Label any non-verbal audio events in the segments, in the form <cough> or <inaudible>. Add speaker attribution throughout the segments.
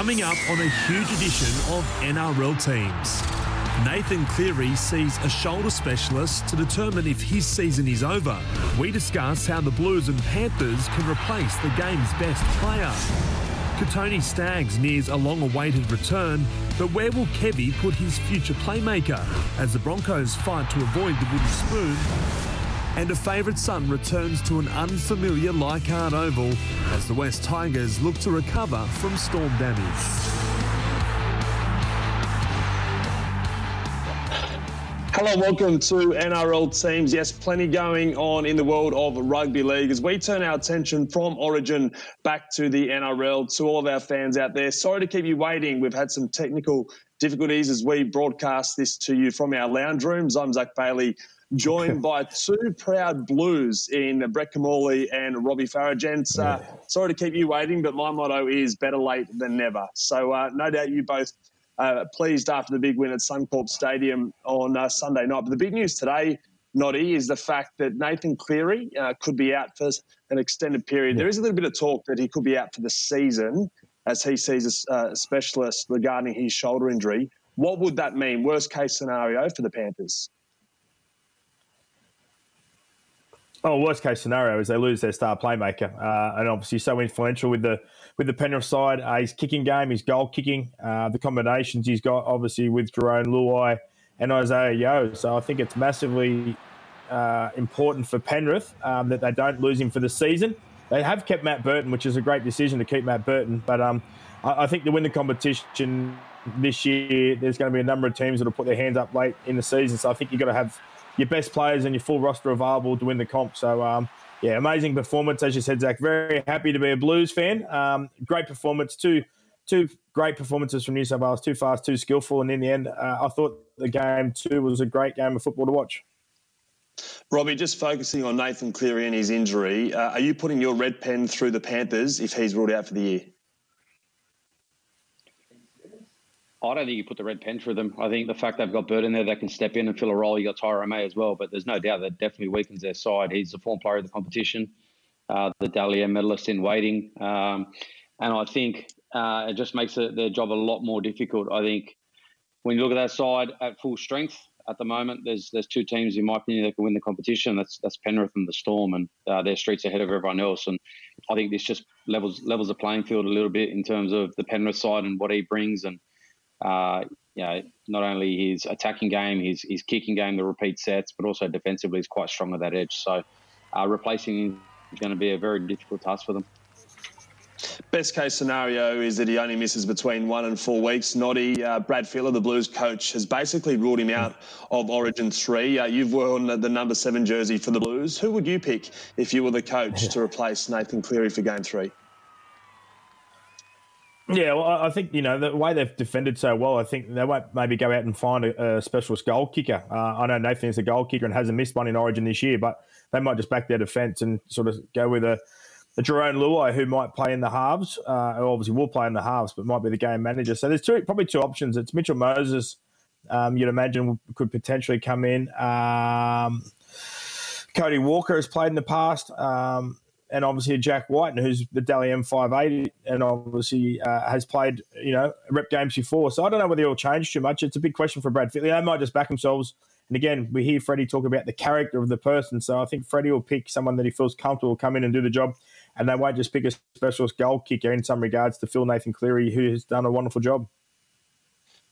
Speaker 1: Coming up on a huge edition of NRL teams. Nathan Cleary sees a shoulder specialist to determine if his season is over. We discuss how the Blues and Panthers can replace the game's best player. Kotoni Staggs nears a long awaited return, but where will Kevy put his future playmaker as the Broncos fight to avoid the wooden spoon? And a favourite son returns to an unfamiliar Leichhardt Oval as the West Tigers look to recover from storm damage.
Speaker 2: Hello, welcome to NRL teams. Yes, plenty going on in the world of rugby league as we turn our attention from Origin back to the NRL. To all of our fans out there, sorry to keep you waiting. We've had some technical difficulties as we broadcast this to you from our lounge rooms. I'm Zac Bailey, joined by two proud Blues in Brett Kimmorley and Robbie Farah. Gents, uh, sorry to keep you waiting, but my motto is better late than never. So uh, no doubt you both uh, pleased after the big win at Suncorp Stadium on uh, Sunday night. But the big news today, Noddy, is the fact that Nathan Cleary uh, could be out for an extended period. Yeah. There is a little bit of talk that he could be out for the season as he sees a, a specialist regarding his shoulder injury. What would that mean? Worst case scenario for the Panthers?
Speaker 3: Oh, worst case scenario is they lose their star playmaker, uh, and obviously so influential with the with the Penrith side. Uh, his kicking game, his goal kicking, uh, the combinations he's got, obviously with Jarome Luai and Isaah Yeo. So I think it's massively uh, important for Penrith um, that they don't lose him for the season. They have kept Matt Burton, which is a great decision to keep Matt Burton, but um, I, I think to win the competition this year, there's going to be a number of teams that will put their hands up late in the season. So I think you've got to have your best players and your full roster available to win the comp. So, um, yeah, amazing performance, as you said, Zac. Very happy to be a Blues fan. Um, great performance, two two great performances from New South Wales, too fast, too skillful, and in the end, uh, I thought the game two was a great game of football to watch.
Speaker 2: Robbie, just focusing on Nathan Cleary and his injury, uh, are you putting your red pen through the Panthers if he's ruled out for the year?
Speaker 4: I don't think you put the red pen through them. I think the fact they've got Bird in there that can step in and fill a role. You got Tyrone May as well, but there's no doubt that definitely weakens their side. He's the form player of the competition, uh, the Dally M medalist in waiting, um, and I think uh, it just makes they're job a lot more difficult. I think when you look at that side at full strength at the moment, there's there's two teams in my opinion that can win the competition. That's that's Penrith and the Storm, and uh, their streets ahead of everyone else. And I think this just levels levels the playing field a little bit in terms of the Penrith side and what he brings and uh, you know, not only his attacking game, his his kicking game, the repeat sets, but also defensively, he's quite strong at that edge. So, uh, replacing him is going to be a very difficult task for them.
Speaker 2: Best case scenario is that he only misses between one and four weeks. Noddy, uh, Brad Fittler, the Blues coach, has basically ruled him out of Origin 3. Uh, you've worn the number seven jersey for the Blues. Who would you pick if you were the coach to replace Nathan Cleary for game three?
Speaker 3: Yeah, well, I think you know the way they've defended so well. I think they won't maybe go out and find a, a specialist goal kicker. Uh, I know Nathan is a goal kicker and hasn't missed one in Origin this year, but they might just back their defence and sort of go with a, a Jarome Luai who might play in the halves. Uh, obviously will play in the halves, but might be the game manager. So there's two probably two options. It's Mitchell Moses. Um, you'd imagine could potentially come in. Um, Cody Walker has played in the past. Um, and obviously Jack Wighton, who's the Dally M580, and obviously uh, has played you know rep games before. So I don't know whether he'll change too much. It's a big question for Brad Fittler. They might just back themselves. And again, we hear Freddie talk about the character of the person. So I think Freddie will pick someone that he feels comfortable come in and do the job, and they won't just pick a specialist goal kicker in some regards to fill Nathan Cleary, who has done a wonderful job.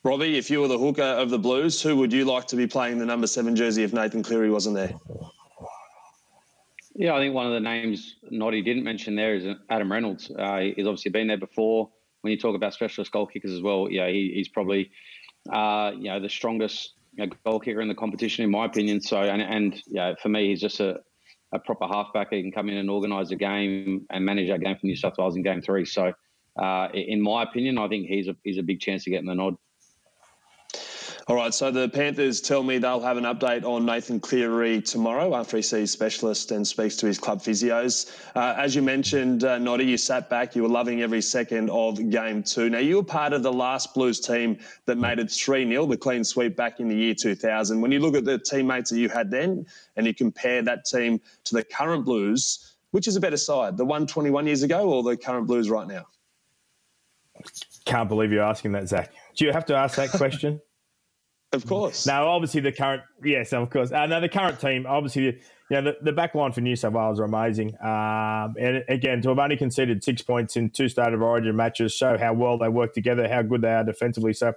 Speaker 2: Robbie, if you were the hooker of the Blues, who would you like to be playing the number seven jersey if Nathan Cleary wasn't there?
Speaker 4: Yeah, I think one of the names Noddy didn't mention there is Adam Reynolds. Uh, he's obviously been there before. When you talk about specialist goal kickers as well, yeah, he, he's probably uh, you know the strongest you know, goal kicker in the competition, in my opinion. So, and, and yeah, for me, he's just a, a proper halfback. He can come in and organise a game and manage that game for New South Wales in Game Three. So, uh, in my opinion, I think he's a he's a big chance of getting the nod.
Speaker 2: All right, so the Panthers tell me they'll have an update on Nathan Cleary tomorrow after he sees specialist and speaks to his club physios. Uh, as you mentioned, uh, Noddy, you sat back, you were loving every second of game two. Now, you were part of the last Blues team that made it 3 0, the clean sweep back in the year 2000. When you look at the teammates that you had then and you compare that team to the current Blues, which is a better side, the one 21 years ago or the current Blues right now?
Speaker 3: Can't believe you're asking that, Zac. Do you have to ask that question? <laughs>
Speaker 2: of course.
Speaker 3: Now, obviously, the current yes, of course. Uh, now, the current team, obviously, you know, the, the back line for New South Wales are amazing. Um, and again, to have only conceded six points in two state of origin matches show how well they work together, how good they are defensively. So,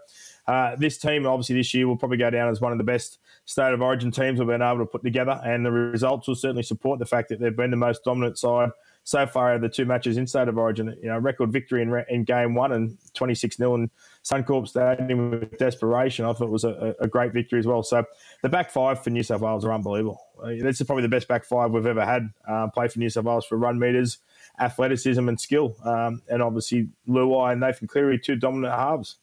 Speaker 3: uh, this team, obviously, this year will probably go down as one of the best state of origin teams we've been able to put together. And the results will certainly support the fact that they've been the most dominant side so far the two matches inside of Origin. You know, record victory in, in game one and 26 0 in Suncorp Stadium with desperation. I thought it was a, a, great victory as well. So the back five for New South Wales are unbelievable. Uh, this is probably the best back five we've ever had uh, play for New South Wales for run meters, athleticism, and skill. Um, and obviously, Luai and Nathan Cleary, two dominant halves.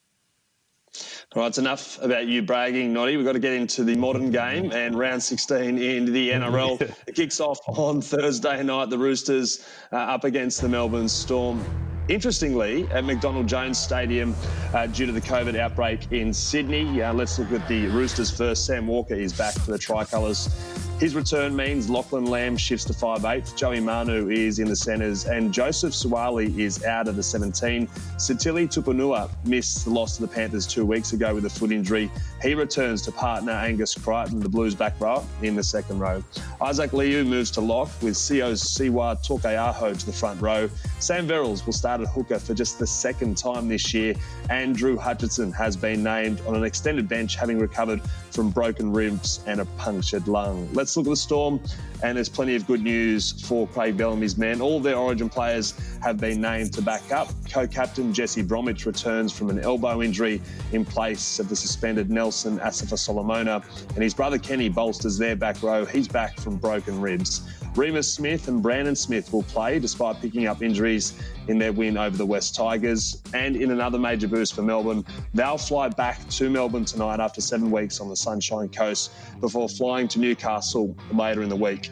Speaker 2: All right, it's enough about you bragging, Noddy. We've got to get into the modern game and round 16 in the NRL. <laughs> It kicks off on Thursday night. The Roosters uh, up against the Melbourne Storm. Interestingly, at McDonald Jones Stadium, uh, due to the COVID outbreak in Sydney, uh, let's look at the Roosters first. Sam Walker is back for the Tricolours. His return means Lachlan Lamb shifts to 5'8. Joey Manu is in the centres, and Joseph Suaalii is out of the 17. Sitili Tupouniua missed the loss to the Panthers two weeks ago with a foot injury. He returns to partner Angus Crichton, the Blues back row, in the second row. Isaac Liu moves to lock with Siosiua Taukeiaho to the front row. Sam Verrills will start at hooker for just the second time this year. Andrew Hutchinson has been named on an extended bench, having recovered from broken ribs and a punctured lung. Let's look at the Storm, and there's plenty of good news for Craig Bellamy's men. All their origin players have been named to back up. Co captain Jesse Bromwich returns from an elbow injury in place of the suspended Nelson Asofa-Solomona, and his brother Kenny bolsters their back row. He's back from broken ribs. Reimis Smith and Brandon Smith will play despite picking up injuries in their win over the West Tigers. And in another major boost for Melbourne, they'll fly back to Melbourne tonight after seven weeks on the Sunshine Coast before flying to Newcastle later in the week.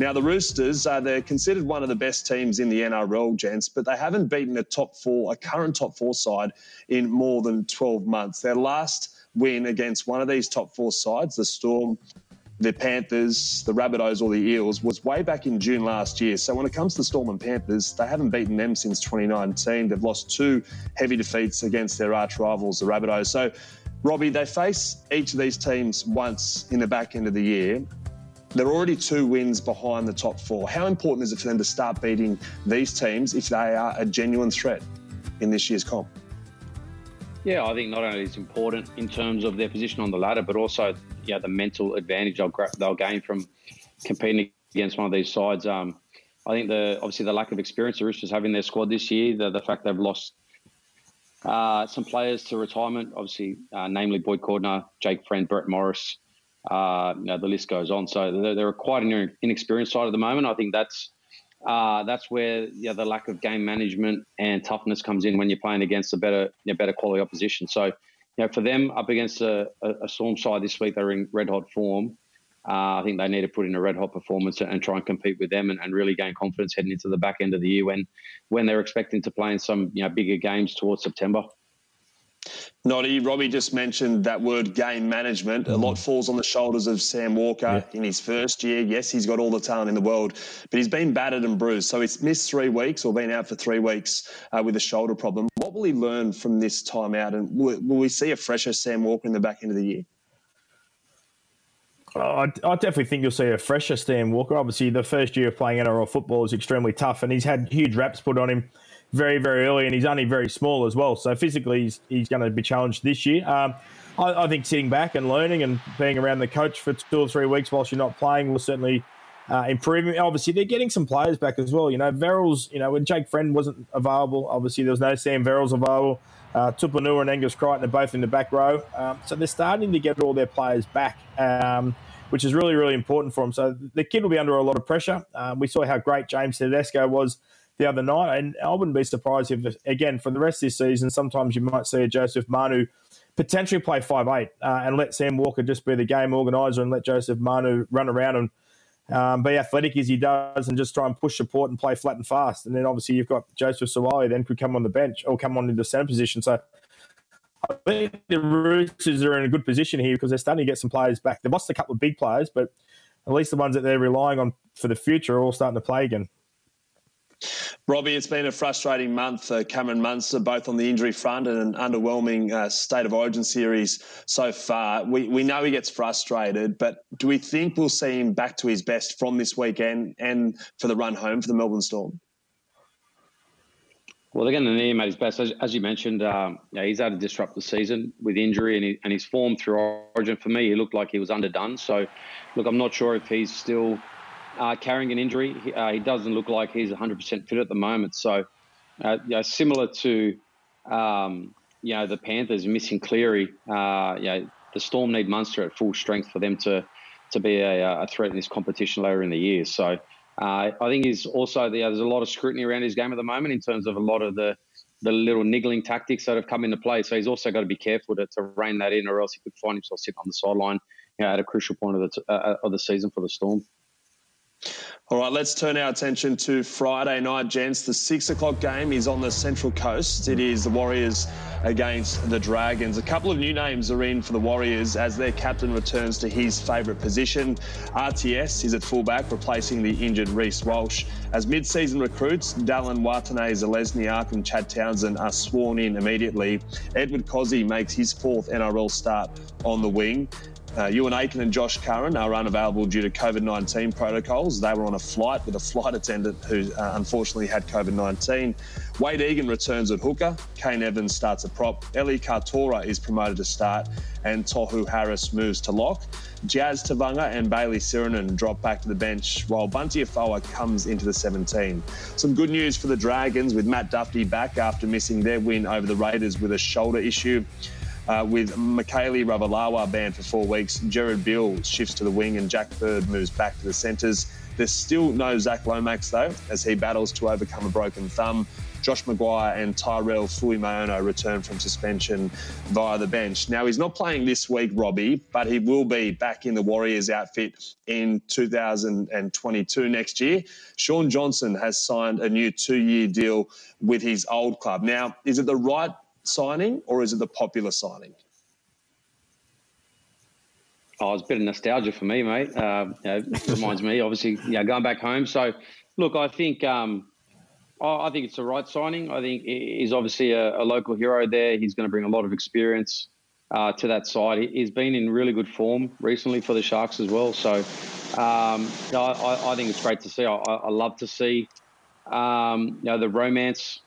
Speaker 2: Now, the Roosters, uh, they're considered one of the best teams in the NRL, gents, but they haven't beaten a top four, a current top four side in more than 12 months. Their last win against one of these top four sides, the Storm, the Panthers, the Rabbitohs, or the Eels was way back in June last year. So when it comes to Storm and Panthers, they haven't beaten them since 2019. They've lost two heavy defeats against their arch rivals, the Rabbitohs. So, Robbie, they face each of these teams once in the back end of the year. They're already two wins behind the top four. How important is it for them to start beating these teams if they are a genuine threat in this year's comp?
Speaker 4: Yeah, I think not only is important in terms of their position on the ladder, but also yeah the mental advantage they'll, they'll gain from competing against one of these sides. Um, I think the obviously the lack of experience the Roosters have in their squad this year, the, the fact they've lost uh, some players to retirement, obviously, uh, namely Boyd Cordner, Jake Friend, Brett Morris. Uh, you know, the list goes on. So they're, they're quite an inexperienced side at the moment. I think that's uh, that's where you know, the lack of game management and toughness comes in when you're playing against a better, you know, better quality opposition. So, you know, for them up against a, a, Storm side this week, they're in red hot form. Uh, I think they need to put in a red hot performance and try and compete with them and, and, really gain confidence heading into the back end of the year when when they're expecting to play in some you know bigger games towards September.
Speaker 2: Noddy, Robbie just mentioned that word game management. Mm. A lot falls on the shoulders of Sam Walker yeah. in his first year. Yes, he's got all the talent in the world, but he's been battered and bruised. So he's missed three weeks or been out for three weeks uh, with a shoulder problem. What will he learn from this time out? And will, will we see a fresher Sam Walker in the back end of the year?
Speaker 3: I, I definitely think you'll see a fresher Sam Walker. Obviously, the first year of playing NRL football is extremely tough, and he's had huge wraps put on him very, very early, and he's only very small as well. So physically, he's, he's going to be challenged this year. Um, I, I, think sitting back and learning and being around the coach for two or three weeks whilst you're not playing will certainly uh, improve him. Obviously, they're getting some players back as well. You know, Verrills, you know, when Jake Friend wasn't available, obviously there was no Sam Verrills available. Uh, Tupouniua and Angus Crichton are both in the back row. Um, so they're starting to get all their players back. Um, which is really, really important for them. So the kid will be under a lot of pressure. Um, we saw how great James Tedesco was the other night. And I wouldn't be surprised if, again, for the rest of this season, sometimes you might see Joseph Manu potentially play five eight uh, and let Sam Walker just be the game organizer and let Joseph Manu run around and um, be athletic as he does and just try and push support and play flat and fast. And then obviously you've got Joseph Suaalii then could come on the bench or come on into centre position. So I think the Roosters are in a good position here because they're starting to get some players back. They've lost a couple of big players, but at least the ones that they're relying on for the future are all starting to play again.
Speaker 2: Robbie, it's been a frustrating month for Cameron Munster, both on the injury front and an underwhelming uh, state of origin series so far. We, we know he gets frustrated, but do we think we'll see him back to his best from this weekend and for the run home for the Melbourne Storm?
Speaker 4: Well, they're going to need him at his best. As, as you mentioned, um, yeah, he's had to disrupt the season with injury and, he, and his form through Origin. For me, he looked like he was underdone. So, look, I'm not sure if he's still uh, carrying an injury. He, uh, he, doesn't look like he's 100% fit at the moment. So, uh, you know, similar to, um, you know, the Panthers missing Cleary, uh, you know, the Storm need Munster at full strength for them to to be a, a threat in this competition later in the year. So, uh, I think he's also there's a lot of scrutiny around his game at the moment in terms of a lot of the the little niggling tactics that have come into play. So he's also got to be careful to, to rein that in, or else he could find himself sitting on the sideline you know, at a crucial point of the t- uh, of the season for the Storm.
Speaker 2: All right, let's turn our attention to Friday night, gents. The six o'clock game is on the Central Coast. It is the Warriors against the Dragons. A couple of new names are in for the Warriors as their captain returns to his favourite position. RTS is at fullback, replacing the injured Reece Walsh. As mid season recruits, Dallin Watene, Zelezniak, and Chad Townsend are sworn in immediately. Edward Kosi makes his fourth NRL start on the wing. Uh, Euan Aitken and Josh Curran are unavailable due to COVID 19 protocols. They were on a flight with a flight attendant who uh, unfortunately had COVID 19. Wade Egan returns at hooker. Kane Evans starts at prop. Eli Katoa is promoted to start. And Tohu Harris moves to lock. Jazz Tevaga and Bayley Sironen drop back to the bench while Bunty Afoa comes into the 17. Some good news for the Dragons with Matt Duffy back after missing their win over the Raiders with a shoulder issue. Uh, with Mikaele Ravalawa banned for four weeks, Jared Beale shifts to the wing and Jack Bird moves back to the centres. There's still no Zac Lomax, though, as he battles to overcome a broken thumb. Josh McGuire and Tyrell Fuimaono return from suspension via the bench. Now, he's not playing this week, Robbie, but he will be back in the Warriors outfit in 2022 next year. Shaun Johnson has signed a new two year deal with his old club. Now, is it the right signing or is it the popular signing?
Speaker 4: Oh, it's a bit of nostalgia for me, mate. Uh, you know, <laughs> reminds me, obviously, yeah, going back home. So, look, I think um, I think it's the right signing. I think he's obviously a, a local hero there. He's going to bring a lot of experience uh, to that side. He's been in really good form recently for the Sharks as well. So, um, I, I, think it's great to see. I, I love to see, um, you know, the romance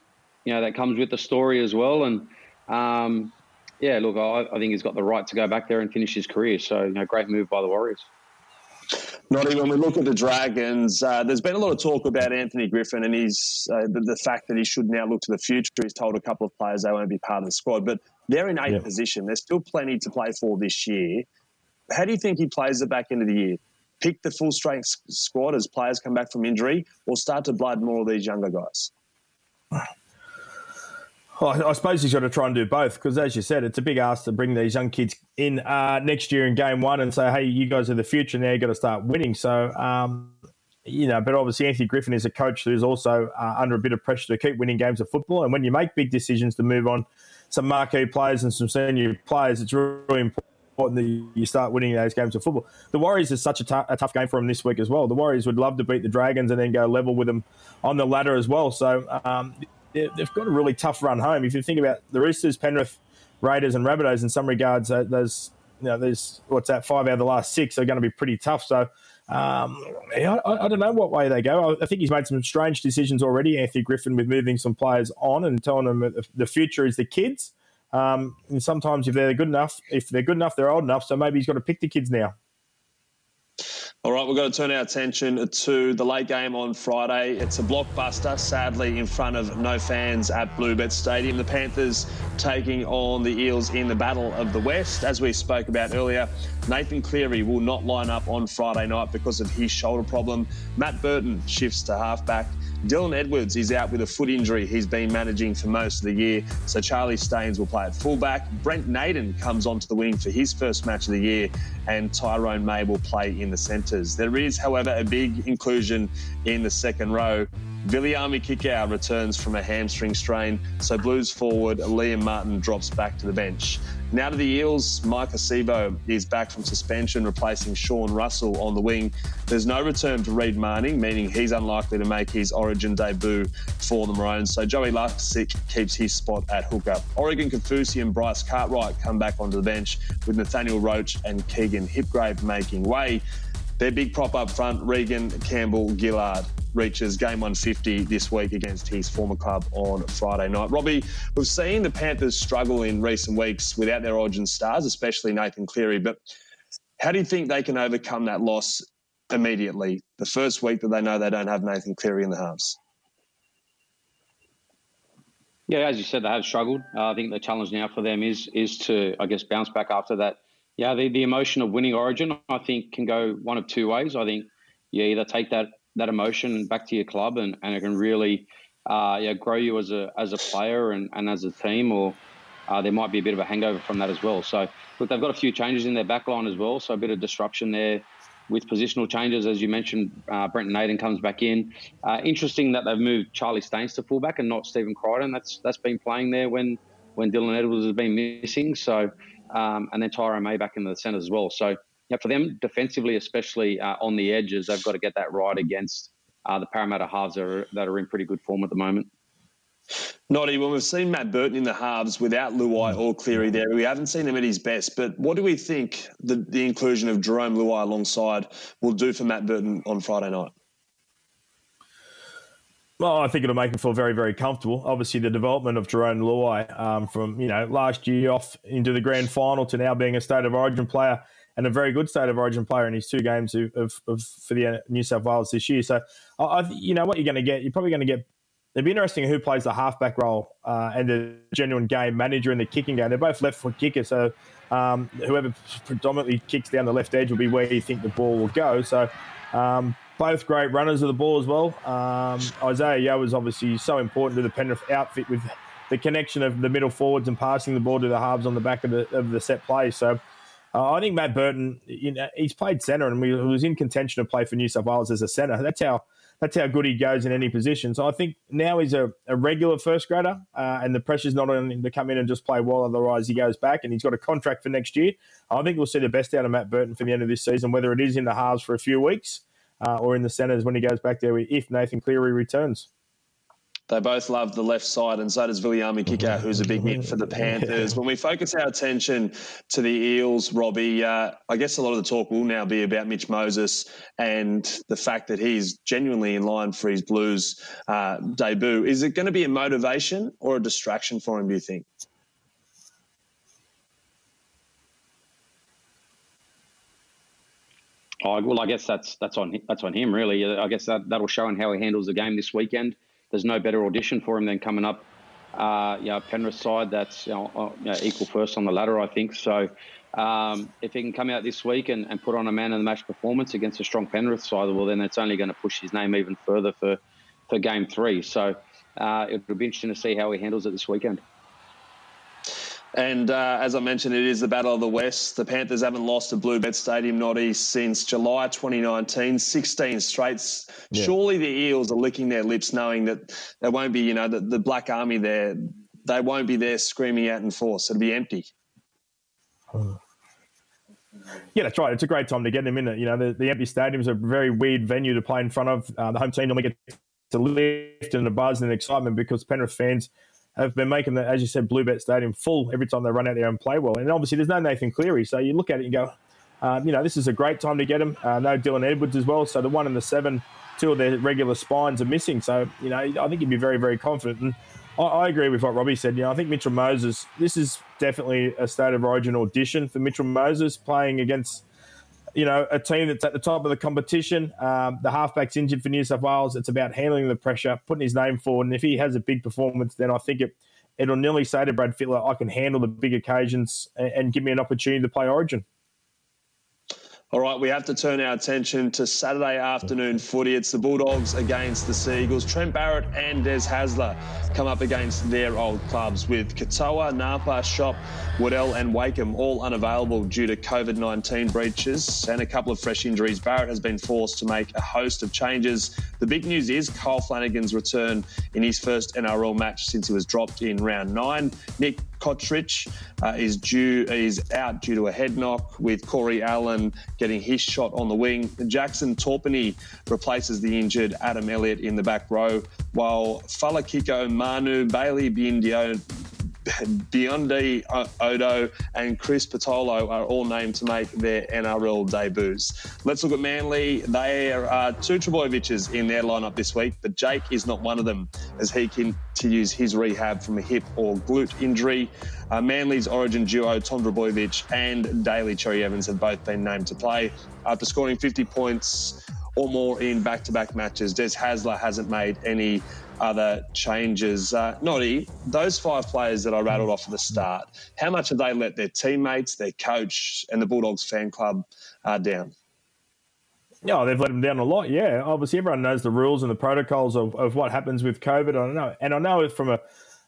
Speaker 4: you know that comes with the story as well. And um, yeah, look, I, I, think he's got the right to go back there and finish his career. So you know, great move by the Warriors.
Speaker 2: Not even when we look at the Dragons, uh, there's been a lot of talk about Anthony Griffin and his uh, the, the, fact that he should now look to the future. He's told a couple of players they won't be part of the squad, but they're in eighth yeah. position. There's still plenty to play for this year. How do you think he plays the back end of the year? Pick the full strength squad as players come back from injury, or start to blood more of these younger guys?
Speaker 3: I suppose he's got to try and do both because, as you said, it's a big ask to bring these young kids in uh, next year in game one and say, hey, you guys are the future now, you've got to start winning. So, um, you know, but obviously Anthony Griffin is a coach who's also uh, under a bit of pressure to keep winning games of football. And when you make big decisions to move on some marquee players and some senior players, it's really important that you start winning those games of football. The Warriors is such a, t- a tough game for them this week as well. The Warriors would love to beat the Dragons and then go level with them on the ladder as well. So, um, they've got a really tough run home. If you think about the Roosters, Penrith, Raiders, and Rabbitohs, in some regards, uh, those you know, there's what's that five out of the last six are going to be pretty tough. So. Um, I, I, don't know what way they go. I, think he's made some strange decisions already, Anthony Griffin, with moving some players on and telling them the future is the kids. Um, and sometimes if they're good enough, if they're good enough, they're old enough. So maybe he's got to pick the kids now.
Speaker 2: All right, we've got to turn our attention to the late game on Friday. It's a blockbuster, sadly, in front of no fans at Bluebet Stadium. The Panthers taking on the Eels in the Battle of the West. As we spoke about earlier, Nathan Cleary will not line up on Friday night because of his shoulder problem. Matt Burton shifts to halfback. Dylan Edwards is out with a foot injury he's been managing for most of the year, so Charlie Staines will play at fullback. Brent Naden comes onto the wing for his first match of the year, and Tyrone May will play in the centres. There is, however, a big inclusion in the second row. Viliami Kikau returns from a hamstring strain, so Blues forward Liam Martin drops back to the bench. Now to the Eels, Maika Sivo is back from suspension, replacing Sean Russell on the wing. There's no return for Reed Mahoney, meaning he's unlikely to make his origin debut for the Maroons. So Joey Lussick keeps his spot at hooker. Oregon Kaufusi and Bryce Cartwright come back onto the bench, with Nathaniel Roache and Keegan Hipgrave making way. Their big prop up front, Reagan Campbell Gillard reaches game 150 this week against his former club on Friday night. Robbie, we've seen the Panthers struggle in recent weeks without their origin stars, especially Nathan Cleary. But how do you think they can overcome that loss immediately, the first week that they know they don't have Nathan Cleary in the halves?
Speaker 4: Yeah, as you said, they have struggled. Uh, I think the challenge now for them is is to, I guess, bounce back after that. Yeah, the, the emotion of winning Origin, I think, can go one of two ways. I think you either take that that emotion back to your club and, and it can really uh, yeah, grow you as a as a player and, and as a team or uh, there might be a bit of a hangover from that as well. So look, they've got a few changes in their backline as well, so a bit of disruption there with positional changes, as you mentioned. Uh, Brenton Naden comes back in. Uh, interesting that they've moved Charlie Staines to fullback and not Stephen Crichton. That's that's been playing there when when Dylan Edwards has been missing. So um, and then Tyrone May back in the centre as well. So yeah, for them defensively, especially uh, on the edges, they've got to get that right against uh, the Parramatta halves that are, that are in pretty good form at the moment.
Speaker 2: Noddy, when we've seen Matt Burton in the halves without Luai or Cleary there, we haven't seen him at his best. But what do we think the, the inclusion of Jarome Luai alongside will do for Matt Burton on Friday night?
Speaker 3: Well, I think it'll make him feel very, very comfortable. Obviously, the development of Jarome Luai um, from you know last year off into the grand final to now being a state of origin player and a very good state of origin player in his two games of, of, of for the uh, New South Wales this year. So, I, you know what you're going to get. You're probably going to get. It'd be interesting who plays the halfback role uh, and the genuine game manager in the kicking game. They're both left foot kickers, so um, whoever predominantly kicks down the left edge will be where you think the ball will go. So. Um, both great runners of the ball as well. Um, Isaah Yeo is obviously so important to the Penrith outfit with the connection of the middle forwards and passing the ball to the halves on the back of the, of the set play. So uh, I think Matt Burton, you know, he's played centre and we was in contention to play for New South Wales as a centre. That's how that's how good he goes in any position. So I think now he's a, a regular first grader, uh, and the pressure's not on him to come in and just play well. Otherwise, he goes back, and he's got a contract for next year. I think we'll see the best out of Matt Burton for the end of this season, whether it is in the halves for a few weeks uh, or in the centres when he goes back there if Nathan Cleary returns.
Speaker 2: They both love the left side, and so does Viliami Kikau, who's a big hit for the Panthers. When we focus our attention to the Eels, Robbie, uh, I guess a lot of the talk will now be about Mitch Moses and the fact that he's genuinely in line for his Blues uh, debut. Is it going to be a motivation or a distraction for him, do you think?
Speaker 4: Oh, well, I guess that's that's on that's on him really. I guess that that'll show in how he handles the game this weekend there's no better audition for him than coming up, uh, you know, Penrith side that's uh, you know, equal first on the ladder, I think. So um, if he can come out this week and, and put on a man of the match performance against a strong Penrith side, well, then it's only going to push his name even further for, for game three. So uh, it'll be interesting to see how he handles it this weekend.
Speaker 2: And uh, as I mentioned, it is the Battle of the West. The Panthers haven't lost at Bluebet Stadium, not east, since July 2019, 16 straights. Yeah. Surely the Eels are licking their lips knowing that there won't be, you know, the, the Black Army there. They won't be there screaming out in force. It'll be empty.
Speaker 3: Yeah, that's right. It's a great time to get them in it. You know, the, the empty stadium is a very weird venue to play in front of. Uh, the home team normally get to lift and the buzz and excitement because Penrith fans – have been making the, as you said, Bluebet Stadium full every time they run out there and play well. And obviously, there's no Nathan Cleary, so you look at it and go, um, you know, this is a great time to get him. Uh, no Dylan Edwards as well. So the one and the seven, two of their regular spines are missing. So you know, I think you'd be very, very confident. And I, I agree with what Robbie said. You know, I think Mitchell Moses. This is definitely a state of origin audition for Mitchell Moses playing against you know, a team that's at the top of the competition. Um, the halfback's injured for New South Wales. It's about handling the pressure, putting his name forward. And if he has a big performance, then I think it, it'll nearly say to Brad Fittler, I can handle the big occasions and, and give me an opportunity to play Origin.
Speaker 2: All right, we have to turn our attention to Saturday afternoon footy. It's the Bulldogs against the Seagulls. Trent Barrett and Des Hasler come up against their old clubs with Katoa, Napa, Shop, Woodell, and Wakeham all unavailable due to COVID 19 breaches and a couple of fresh injuries. Barrett has been forced to make a host of changes. The big news is Kyle Flanagan's return in his first NRL match since he was dropped in round nine. Nick Cotric uh, is due is out due to a head knock, with Corey Allen getting his shot on the wing. Jackson Topine replaces the injured Adam Elliott in the back row, while Falakiko Manu, Bailey Bindio, <laughs> Biondi Odo and Chris Patolo are all named to make their NRL debuts. Let's look at Manly. There are two Trbojeviches in their lineup this week, but Jake is not one of them as he continues his rehab from a hip or glute injury. Uh, Manly's origin duo, Tom Trbojevic and Daly Cherry Evans, have both been named to play. After scoring 50 points or more in back to back matches, Des Hasler hasn't made any other changes. Uh, Noddy, those five players that I rattled off at the start, how much have they let their teammates, their coach, and the Bulldogs fan club uh, down?
Speaker 3: Yeah, they've let them down a lot. Yeah, obviously everyone knows the rules and the protocols of, of what happens with COVID. I don't know, and I know from a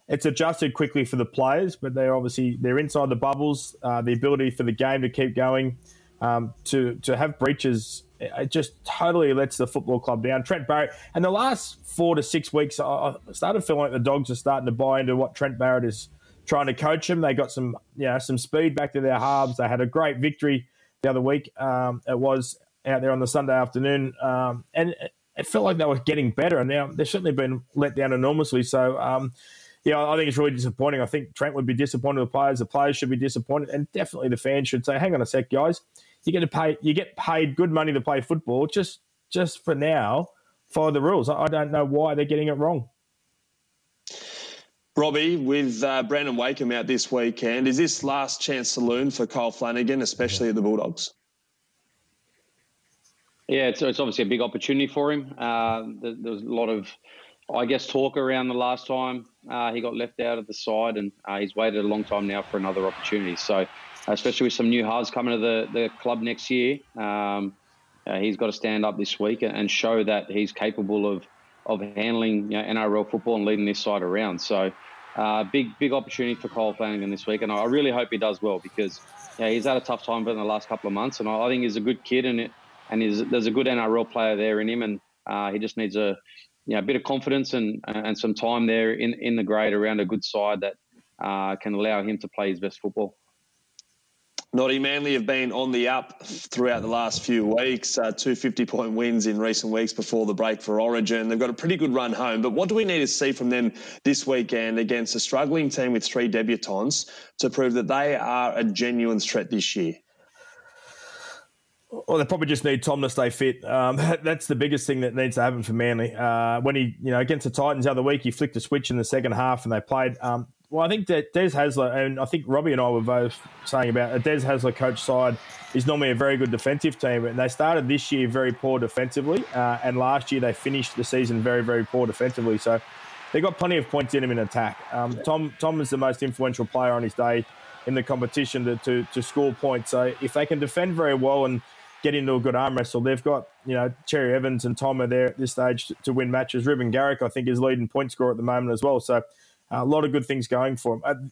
Speaker 3: it's adjusted quickly for the players, but they're obviously they're inside the bubbles. Uh, the ability for the game to keep going, um, to to have breaches it just totally lets the football club down. Trent Barrett, and the last four to six weeks, I started feeling like the dogs are starting to buy into what Trent Barrett is trying to coach them. They got some, you know, some speed back to their halves. They had a great victory the other week. Um, it was out there on the Sunday afternoon, um, and it felt like they were getting better. And now they've certainly been let down enormously. So. Um, yeah, I think it's really disappointing. I think Trent would be disappointed with the players. The players should be disappointed, and definitely the fans should say, "Hang on a sec, guys you get to pay you get paid good money to play football. Just just for now, follow the rules. I, don't know why they're getting it wrong.
Speaker 2: Robbie, with uh, Brandon Wakeham out this weekend, is this last chance saloon for Kyle Flanagan, especially at the Bulldogs?
Speaker 4: Yeah, it's, it's obviously a big opportunity for him. Uh, there, there, was a lot of, I guess, talk around the last time uh, he got left out of the side, and uh, he's waited a long time now for another opportunity. So especially with some new halves coming to the, the club next year. Um, uh, he's got to stand up this week and show that he's capable of of handling you know, NRL football and leading this side around. So, uh, big big opportunity for Cole Flanagan this week, and I really hope he does well because he's had a tough time in the last couple of months, and I, think he's a good kid, and it, and there's a good NRL player there in him, and uh, he just needs a you know, a bit of confidence and and some time there in in the grade around a good side that uh, can allow him to play his best football.
Speaker 2: Noddy Manly have been on the up throughout the last few weeks. Uh, two 50 point wins in recent weeks before the break for Origin. They've got a pretty good run home. But what do we need to see from them this weekend against a struggling team with three debutants to prove that they are a genuine threat this year?
Speaker 3: Well, they probably just need Tom to stay fit. Um, <laughs> that's the biggest thing that needs to happen for Manly. Uh, when he, you know, against the Titans the other week, he flicked a switch in the second half and they played. Um, well, I think that Des Hasler, and I think Robbie and I were both saying about a Des Hasler coach side is normally a very good defensive team, and they started this year very poor defensively, uh, and last year they finished the season very, very poor defensively. So they got plenty of points in him in attack. Um, Tom Tom is the most influential player on his day in the competition to, to, to score points. So if they can defend very well and get into a good arm wrestle, they've got you know Cherry Evans and Tom are there at this stage to, to win matches. Reuben Garrick, I think, is leading point scorer at the moment as well. So a lot of good things going for them. Uh,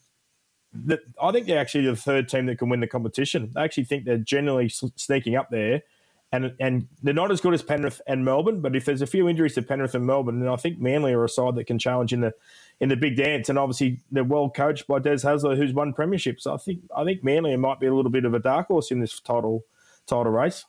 Speaker 3: the, I think they're actually the third team that can win the competition. I actually think they're generally sneaking up there, and and they're not as good as Penrith and Melbourne. But if there's a few injuries to Penrith and Melbourne, then I think Manly are a side that can challenge in the in the big dance. And obviously they're well coached by Des Hasler, who's won premierships. So I think I think Manly might be a little bit of a dark horse in this title title race.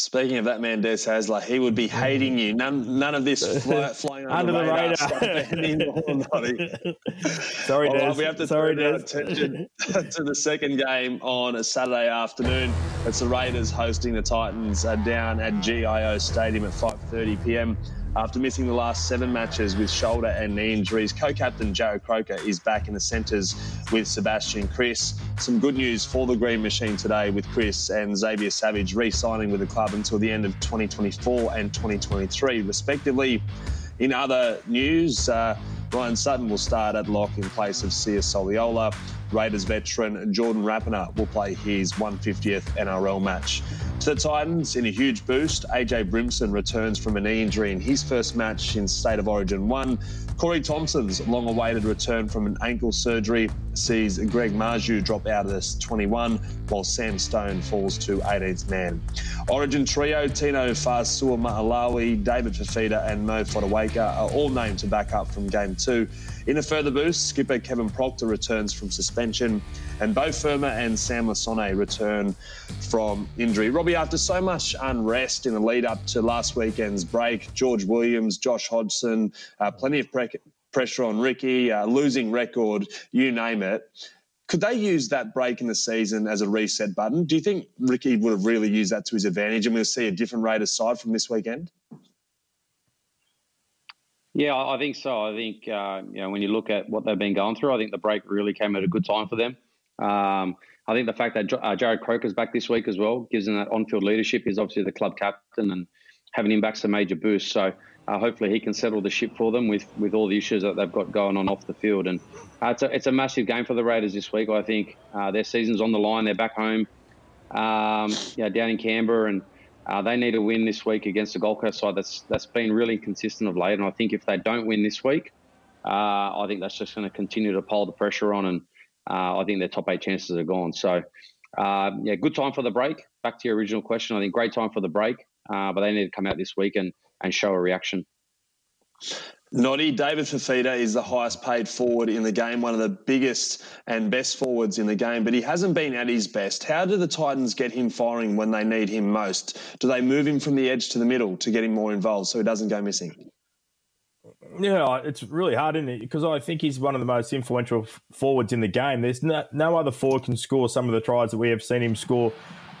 Speaker 2: Speaking of that man, Des Hasler, he would be hating you. None, none of this fly, <laughs> flying under, under the radar. radar. <laughs>
Speaker 3: Sorry, Des. Right,
Speaker 2: we have to
Speaker 3: Sorry,
Speaker 2: turn our attention <laughs> to the second game on a Saturday afternoon. It's the Raiders hosting the Titans uh, down at GIO Stadium at 5:30 p.m. After missing the last seven matches with shoulder and knee injuries, co-captain Jarrod Croker is back in the centres with Sebastian Kris. Some good news for the Green Machine today with Kris and Xavier Savage re-signing with the club until the end of 2024 and 2023, respectively. In other news, uh, Ryan Sutton will start at lock in place of Sia Soliola. Raiders veteran Jordan Rapana will play his 150th NRL match. To the Titans, in a huge boost, AJ Brimson returns from a knee injury in his first match in State of Origin 1. Corey Thompson's long awaited return from an ankle surgery sees Greg Marzhew drop out of this 21, while Sam Stone falls to 18th man. Origin trio Tino Fa'asuamaleaui, David Fifita, and Mo Fotuaika are all named to back up from game two. In a further boost, skipper Kevin Proctor returns from suspension, and Beau Fermor and Sam Lisone return from injury. Robbie, after so much unrest in the lead up to last weekend's break, George Williams, Josh Hodgson, uh, plenty of pre- pressure on Ricky, uh, losing record, you name it. Could they use that break in the season as a reset button? Do you think Ricky would have really used that to his advantage and we'll see a different Raiders side from this weekend?
Speaker 4: Yeah, I think so. I think uh, you know when you look at what they've been going through, I think the break really came at a good time for them. Um, I think the fact that uh, Jarrod Croker's back this week as well gives them that on-field leadership. He's obviously the club captain, and having him back's a major boost. So uh, hopefully he can settle the ship for them with with all the issues that they've got going on off the field. And uh, it's a it's a massive game for the Raiders this week. I think uh, their season's on the line. They're back home, um, yeah, down in Canberra, and uh, they need a win this week against the Gold Coast side that's that's been really consistent of late. And I think if they don't win this week, uh, I think that's just going to continue to pile the pressure on, and uh, I think their top eight chances are gone. So, uh, yeah, good time for the break. Back to your original question, I think great time for the break, uh, but they need to come out this week and and show a reaction.
Speaker 2: Noddy, David Fifita is the highest paid forward in the game, one of the biggest and best forwards in the game, but he hasn't been at his best. How do the Titans get him firing when they need him most? Do they move him from the edge to the middle to get him more involved so he doesn't go missing?
Speaker 3: Yeah, it's really hard, isn't it? Because I think he's one of the most influential forwards in the game. There's no, no other forward can score some of the tries that we have seen him score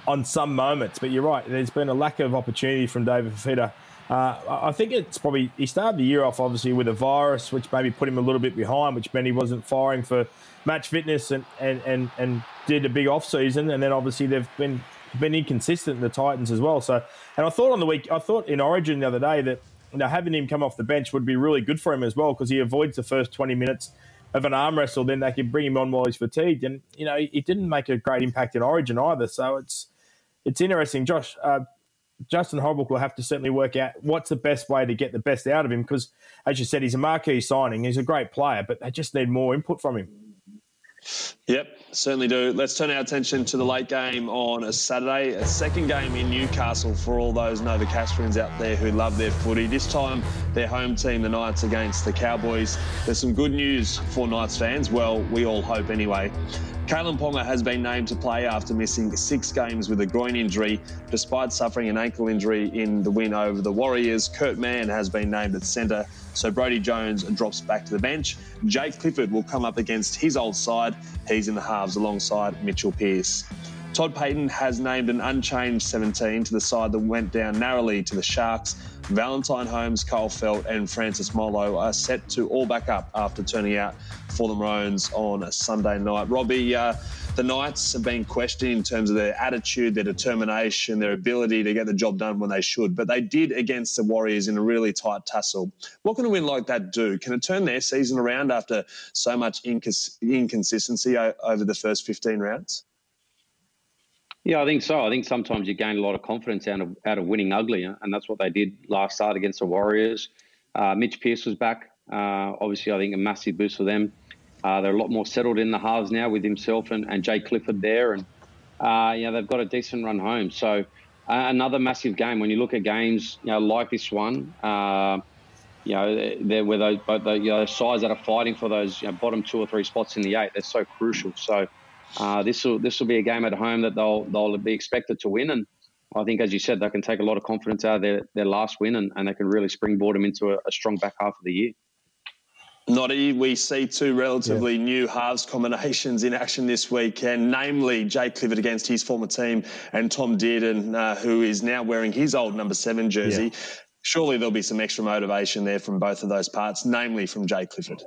Speaker 3: on some moments. But you're right, there's been a lack of opportunity from David Fifita uh, I think it's probably he started the year off obviously with a virus, which maybe put him a little bit behind, which meant he wasn't firing for match fitness and and and, and did a big off season, and then obviously they've been been inconsistent the Titans as well. So, and I thought on the week, I thought in Origin the other day that you know having him come off the bench would be really good for him as well because he avoids the first twenty minutes of an arm wrestle. Then they can bring him on while he's fatigued, and you know it didn't make a great impact in Origin either. So it's it's interesting, Josh. Uh, Justin Holbrook will have to certainly work out what's the best way to get the best out of him because, as you said, he's a marquee signing. He's a great player, but they just need more input from him.
Speaker 2: Yep, certainly do. Let's turn our attention to the late game on a Saturday, a second game in Newcastle for all those Novocastrians out there who love their footy. This time, their home team, the Knights, against the Cowboys. There's some good news for Knights fans. Well, we all hope anyway. Kalyn Ponga has been named to play after missing six games with a groin injury. Despite suffering an ankle injury in the win over the Warriors, Kurt Mann has been named at centre, so Brodie Jones drops back to the bench. Jake Clifford will come up against his old side. He's in the halves alongside Mitchell Pearce. Todd Payten has named an unchanged 17 to the side that went down narrowly to the Sharks. Valentine Holmes, Kyle Feldt, and Francis Molo are set to all back up after turning out for the Maroons on a Sunday night. Robbie, uh, the Knights have been questioned in terms of their attitude, their determination, their ability to get the job done when they should, but they did against the Warriors in a really tight tussle. What can a win like that do? Can it turn their season around after so much incons- inconsistency over the first 15 rounds?
Speaker 4: Yeah, I think so. I think sometimes you gain a lot of confidence out of out of winning ugly, and that's what they did last start against the Warriors. Uh, Mitch Pearce was back. Uh, obviously, I think a massive boost for them. Uh, they're a lot more settled in the halves now with himself and, and Jay Clifford there, and uh, you know they've got a decent run home. So uh, another massive game. When you look at games, you know, like this one, uh, you know, they're where those both the you know, sides that are fighting for those you know, bottom two or three spots in the eight. They're so crucial. So uh, this will this will be a game at home that they'll they'll be expected to win, and I think, as you said, they can take a lot of confidence out of their, their last win, and, and they can really springboard them into a, a strong back half of the year.
Speaker 2: Noddy, we see two relatively yeah. new halves combinations in action this weekend, namely Jake Clifford against his former team and Tom Dearden, uh, who is now wearing his old number seven jersey. Yeah. Surely there'll be some extra motivation there from both of those parts, namely from Jake Clifford.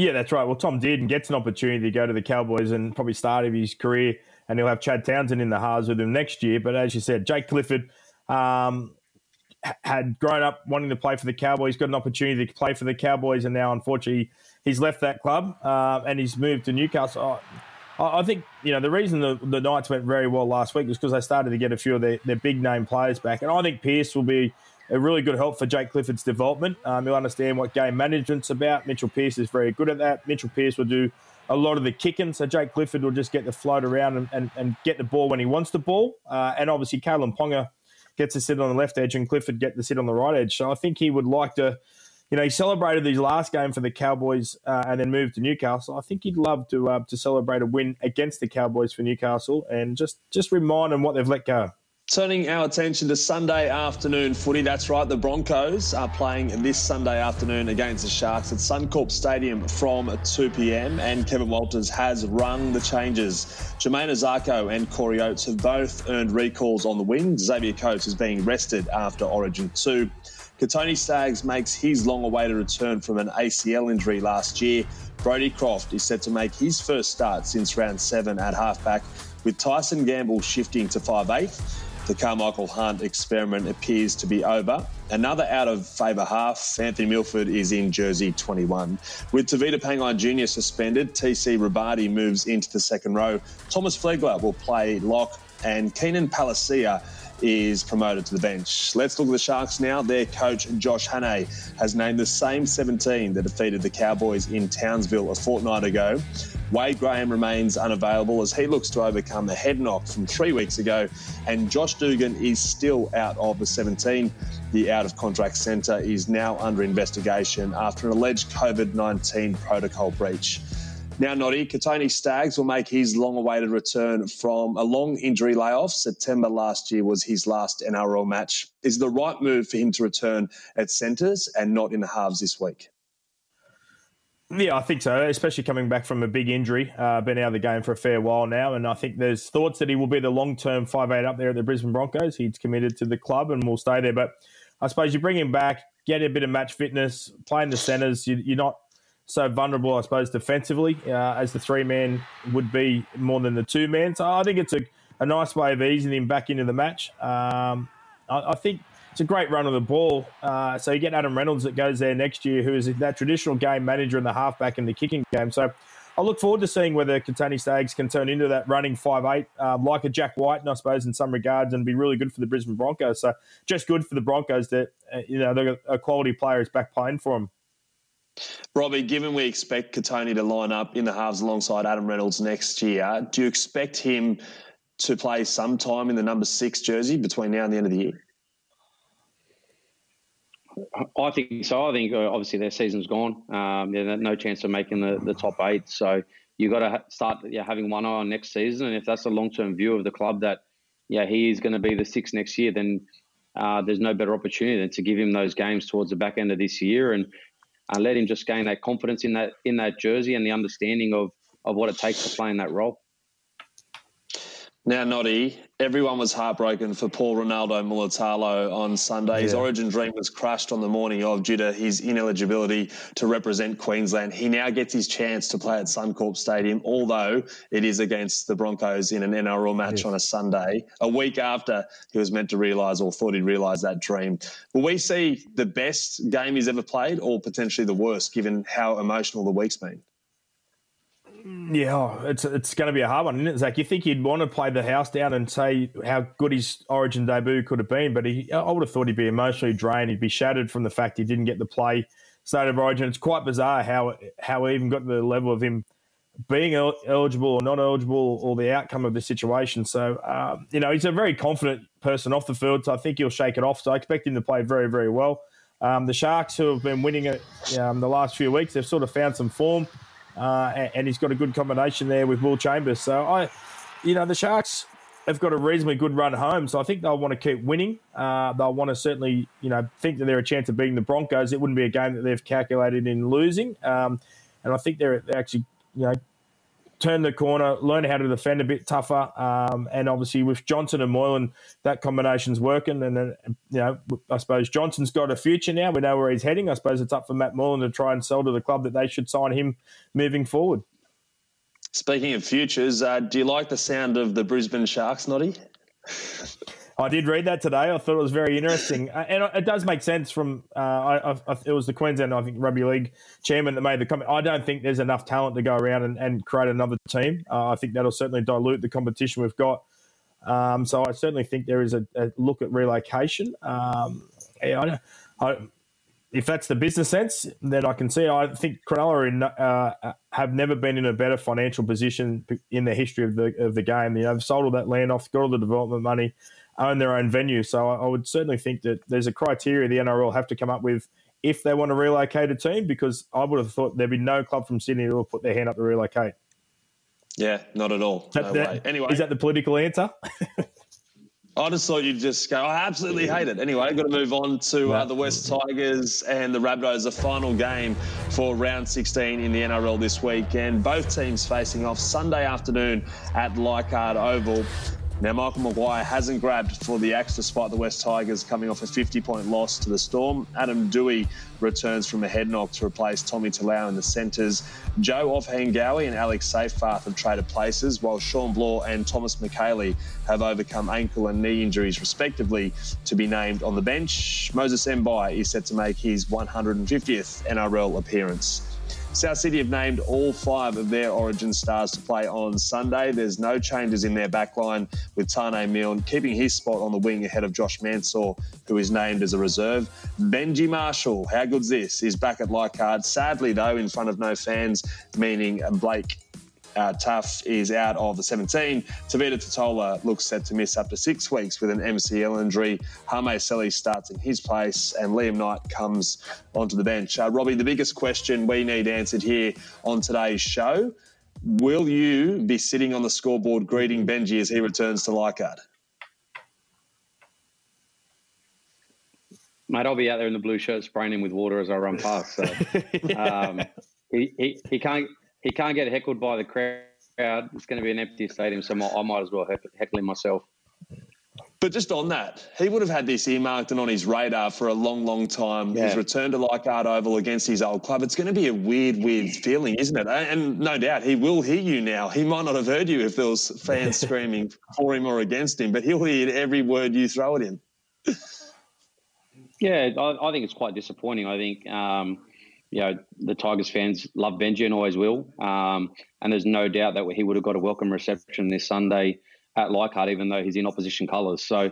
Speaker 3: Yeah, that's right. Well, Tom Dearden gets an opportunity to go to the Cowboys and probably start of his career, and he'll have Chad Townsend in the halves with him next year. But as you said, Jake Clifford, um, had grown up wanting to play for the Cowboys, got an opportunity to play for the Cowboys, and now unfortunately he's left that club uh, and he's moved to Newcastle. I, I think you know the reason the, the Knights went very well last week was because they started to get a few of their, their big name players back, and I think Pearce will be a really good help for Jake Clifford's development. Um, he'll understand what game management's about. Mitchell Pearce is very good at that. Mitchell Pearce will do a lot of the kicking, so Jake Clifford will just get the float around and, and, and get the ball when he wants the ball. Uh, and obviously, Kalyn Ponga gets to sit on the left edge and Clifford get to sit on the right edge. So I think he would like to, you know, he celebrated his last game for the Cowboys uh, and then moved to Newcastle. I think he'd love to uh, to celebrate a win against the Cowboys for Newcastle and just just remind them what they've let go.
Speaker 2: Turning our attention to Sunday afternoon footy. That's right, the Broncos are playing this Sunday afternoon against the Sharks at Suncorp Stadium from 2 p.m. And Kevin Walters has rung the changes. Jamayne Isaako and Corey Oates have both earned recalls on the wing. Xavier Coates is being rested after Origin 2. Kotoni Staggs makes his long awaited return from an ACL injury last year. Brodie Croft is set to make his first start since round seven at halfback, with Tyson Gamble shifting to 5'8 the Karmichael Hunt experiment appears to be over. Another out of favour half, Anthony Milford is in jersey 21. With Tevita Pangai Jr. suspended, TC Robati moves into the second row. Thomas Flegler will play lock, and Keenan Palasia is promoted to the bench. Let's look at the Sharks now. Their coach, Josh Hannay, has named the same 17 that defeated the Cowboys in Townsville a fortnight ago. Wade Graham remains unavailable as he looks to overcome the head knock from three weeks ago, and Josh Dugan is still out of the 17. The out of contract centre is now under investigation after an alleged COVID 19 protocol breach. Now, Noddy, Kotoni Staggs will make his long awaited return from a long injury layoff. September last year was his last NRL match. Is the right move for him to return at centres and not in the halves this week?
Speaker 3: Yeah, I think so, especially coming back from a big injury. Uh, been out of the game for a fair while now, and I think there's thoughts that he will be the long term five eight up there at the Brisbane Broncos. He's committed to the club and will stay there. But I suppose you bring him back, get a bit of match fitness, play in the centres. You, you're not so vulnerable, I suppose, defensively uh, as the three man would be more than the two man. So I think it's a, a nice way of easing him back into the match. Um, I, I, think it's a great run of the ball. Uh, so you get Adam Reynolds that goes there next year, who is that traditional game manager in the halfback in the kicking game. So I look forward to seeing whether Kotoni Staggs can turn into that running five eight, um, like a Jack Wighton, I suppose, in some regards, and be really good for the Brisbane Broncos. So just good for the Broncos that uh, you know a quality player is back playing for them.
Speaker 2: Robbie, given we expect Kotoni to line up in the halves alongside Adam Reynolds next year, do you expect him to play sometime in the number six jersey between now and the end of the year?
Speaker 4: I think so. I think uh, obviously their season's gone. Um, yeah, no chance of making the, the top eight. So you've got to start yeah, having one eye on next season. And if that's a long term view of the club that, yeah, he is going to be the six next year, then uh, there's no better opportunity than to give him those games towards the back end of this year. And and let him just gain that confidence in that in that jersey and the understanding of of what it takes to play in that role.
Speaker 2: Now, Noddy, everyone was heartbroken for poor Ronaldo Mulitalo on Sunday. Yeah. His origin dream was crushed on the morning of due to his ineligibility to represent Queensland. He now gets his chance to play at Suncorp Stadium, although it is against the Broncos in an NRL match on a Sunday, a week after he was meant to realise or thought he'd realise that dream. Will we see the best game he's ever played or potentially the worst, given how emotional the week's been?
Speaker 3: Yeah, oh, it's it's going to be a hard one, isn't it, Zac? You think he'd want to play the house down and say how good his Origin debut could have been, but he, I would have thought he'd be emotionally drained. He'd be shattered from the fact he didn't get the play State of Origin. It's quite bizarre how how he even got the level of him being eligible or not eligible, or the outcome of the situation. So, um, you know, he's a very confident person off the field, so I think he'll shake it off. So I expect him to play very, very well. Um, the Sharks, who have been winning it um, the last few weeks, they've sort of found some form uh, and, he's got a good combination there with Will Chambers. So I, you know, the Sharks have got a reasonably good run home, so I think they'll want to keep winning. Uh, they'll want to certainly, you know, think that they're a chance of beating the Broncos. It wouldn't be a game that they've calculated in losing, um, and I think they're actually, you know, turn the corner, learn how to defend a bit tougher, um, and obviously with Johnson and Moylan, that combination's working. And then you know, I suppose Johnson's got a future now. We know where he's heading. I suppose it's up for Matt Moylan to try and sell to the club that they should sign him moving forward.
Speaker 2: Speaking of futures, uh, do you like the sound of the Brisbane Sharks, Noddy? <laughs>
Speaker 3: I did read that today. I thought it was very interesting, uh, and it does make sense. From uh, I, I, it was the Queensland, I think, rugby league chairman that made the comment. I don't think there's enough talent to go around and, and create another team. Uh, I think that'll certainly dilute the competition we've got. Um, so I certainly think there is a, a look at relocation. Um, yeah, I, if that's the business sense, then I can see. I think Cronulla in, uh, have never been in a better financial position in the history of the of the game. You know, they've sold all that land off, got all the development money, own their own venue. So I, I would certainly think that there's a criteria the NRL have to come up with if they want to relocate a team, because I would have thought there'd be no club from Sydney that will put their hand up to relocate.
Speaker 2: Yeah, not at all. No
Speaker 3: that, anyway, is that the political answer? <laughs>
Speaker 2: I just thought you'd just go, I absolutely hate it. Anyway, I've got to move on to uh, the West Tigers and the Rabbitohs, the final game for round 16 in the NRL this week. And both teams facing off Sunday afternoon at Leichhardt Oval. Now, Michael Maguire hasn't grabbed for the axe despite the West Tigers coming off a 50 point loss to the Storm. Adam Doueihi returns from a head knock to replace Tommy Talau in the centres. Joe Ofahengaue and Alex Seyfarth have traded places, while Shawn Blore and Thomas Mikaele have overcome ankle and knee injuries, respectively, to be named on the bench. Moses Mbye is set to make his 150th NRL appearance. South Sydney have named all five of their Origin stars to play on Sunday. There's no changes in their backline, with Taane Milne keeping his spot on the wing ahead of Josh Mansour, who is named as a reserve. Benji Marshall, how good's this? Is back at Leichhardt. Sadly, though, in front of no fans, meaning Blake uh, Taaffe is out of the 17. Tevita Tatola looks set to miss up to six weeks with an MCL injury. Hame Sele starts in his place, and Liam Knight comes onto the bench. Uh, Robbie, the biggest question we need answered here on today's show Will you be sitting on the scoreboard greeting Benji as he returns to Leichhardt?
Speaker 4: Mate, I'll be out there in the blue shirt spraying him with water as I run past. So <laughs> um, he, he, he can't he can't get heckled by the crowd. It's going to be an empty stadium, so I might as well heckle him myself.
Speaker 2: But just on that, he would have had this earmarked and on his radar for a long, long time. Yeah. His return to Leichhardt Oval against his old club. It's going to be a weird, weird feeling, isn't it? And no doubt he will hear you now. He might not have heard you if there was fans <laughs> screaming for him or against him, but he'll hear every word you throw at him.
Speaker 4: yeah, I, I think it's quite disappointing. I think um, you know, the Tigers fans love Benji and always will. Um, and there's no doubt that he would have got a welcome reception this Sunday at Leichhardt, even though he's in opposition colours. So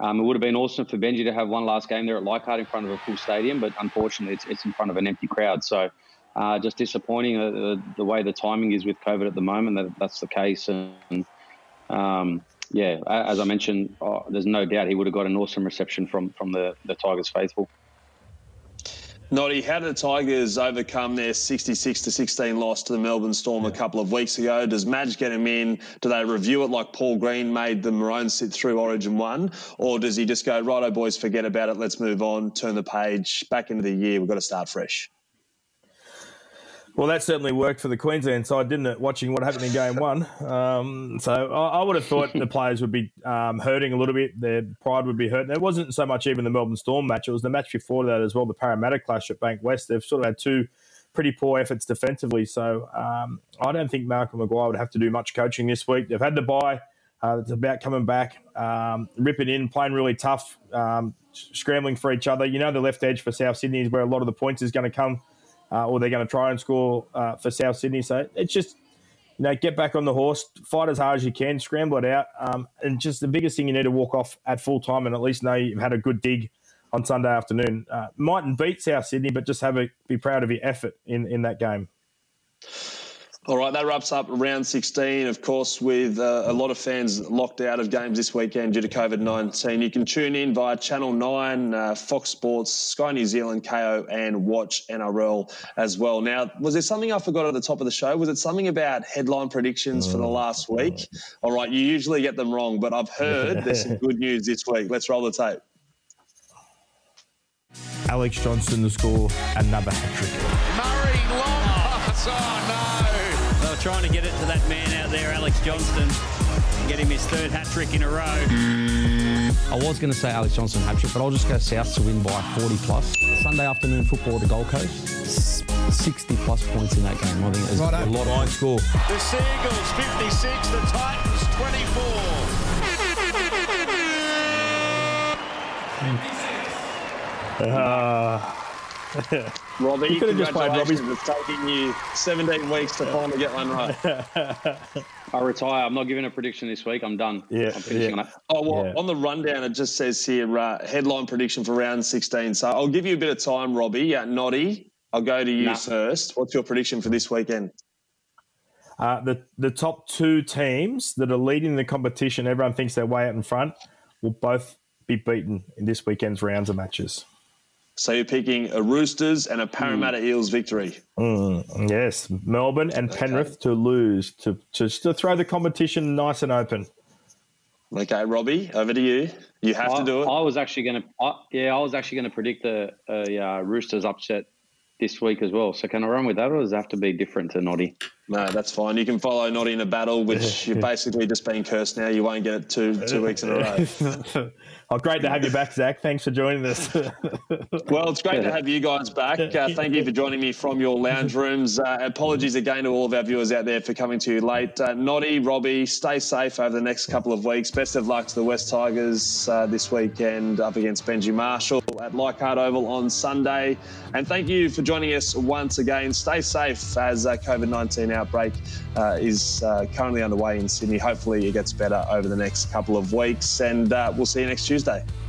Speaker 4: um, it would have been awesome for Benji to have one last game there at Leichhardt in front of a full stadium, but unfortunately, it's, it's in front of an empty crowd. So uh, just disappointing uh, the, way the timing is with COVID at the moment that that's the case. And um, yeah, as I mentioned, oh, there's no doubt he would have got an awesome reception from from the, the Tigers faithful.
Speaker 2: Noddy, how did the Tigers overcome their 66 to 16 loss to the Melbourne Storm a couple of weeks ago? Does Madge get him in? Do they review it like Paul Green made the Maroons sit through Origin 1? Or does he just go, righto, boys, forget about it, let's move on, turn the page, back into the year, we've got to start fresh?
Speaker 3: Well, that certainly worked for the Queensland side, didn't it? Watching what happened in game <laughs> one. Um, so I, I, would have thought the players would be um, hurting a little bit. Their pride would be hurt. It wasn't so much even the Melbourne Storm match. It was the match before that as well, the Parramatta clash at Bankwest. They've sort of had two pretty poor efforts defensively. So um, I don't think Malcolm Maguire would have to do much coaching this week. They've had the bye. Uh, it's about coming back, um, ripping in, playing really tough, um, scrambling for each other. You know, the left edge for South Sydney is where a lot of the points is going to come uh, or they're going to try and score uh, for South Sydney. So it's just, you know, get back on the horse, fight as hard as you can, scramble it out. Um, and just the biggest thing you need to walk off at full time and at least know you've had a good dig on Sunday afternoon. Uh, mightn't beat South Sydney, but just have a be proud of your effort in, in that game.
Speaker 2: All right, that wraps up round 16, of course, with uh, a lot of fans locked out of games this weekend due to COVID 19. You can tune in via Channel 9, uh, Fox Sports, Sky New Zealand, Kayo, and watch NRL as well. Now, was there something I forgot at the top of the show? Was it something about headline predictions for the last week? All right, you usually get them wrong, but I've heard there's some <laughs> good news this week. Let's roll the tape.
Speaker 3: Alex Johnston to score another hat trick.
Speaker 5: Murray, long pass. Oh, no
Speaker 6: trying to get it to that man out there, Alex Johnston, and get him his third hat trick in a row.
Speaker 7: I was going to say Alex Johnston hat trick, but I'll just go South to win by 40 plus. Sunday afternoon football to Gold Coast, 60 plus points in that game. I think it's right a lot of high score.
Speaker 5: The Sea Eagles 56, the Titans 24.
Speaker 3: Uh, <laughs>
Speaker 2: Robbie,
Speaker 3: You could have just played
Speaker 2: congratulations.
Speaker 3: Robbie's-
Speaker 2: It's taking you 17 weeks to finally get one right. <laughs>
Speaker 4: I retire. I'm not giving a prediction this week. I'm done.
Speaker 3: Yeah,
Speaker 4: I'm finishing
Speaker 3: yeah.
Speaker 4: on it.
Speaker 2: Oh, well,
Speaker 3: Yeah.
Speaker 2: on the rundown, it just says here uh, headline prediction for round 16. So I'll give you a bit of time, Robbie. Uh, Noddy, I'll go to you
Speaker 4: Nah.
Speaker 2: first. What's your prediction for this weekend?
Speaker 3: Uh, the the top two teams that are leading the competition, everyone thinks they're way out in front, will both be beaten in this weekend's rounds of matches.
Speaker 2: So you're picking a Roosters and a Parramatta Eels victory.
Speaker 3: Mm, yes, Melbourne and Penrith to lose to, to to throw the competition nice and open.
Speaker 2: Okay, Robbie, over to you. You have
Speaker 4: I,
Speaker 2: to do it.
Speaker 4: I was actually going to, yeah, I was actually going to predict a, a uh, Roosters upset this week as well. So can I run with that, or does it have to be different to Noddy?
Speaker 2: No, that's fine. You can follow Noddy in a battle, which <laughs> you're basically just being cursed now. You won't get it two two weeks in a row. <laughs>
Speaker 3: oh, great to have you back, Zac. Thanks for joining us. <laughs>
Speaker 2: Well, it's great to have you guys back. Uh, thank you for joining me from your lounge <laughs> rooms. Uh, apologies again to all of our viewers out there for coming to you late. Uh, Noddy, Robbie, stay safe over the next couple of weeks. Best of luck to the West Tigers uh, this weekend up against Benji Marshall at Leichhardt Oval on Sunday. And thank you for joining us once again. Stay safe as uh, COVID 19 outbreak uh, is uh, currently underway in Sydney. Hopefully, it gets better over the next couple of weeks. And uh, we'll see you next Tuesday.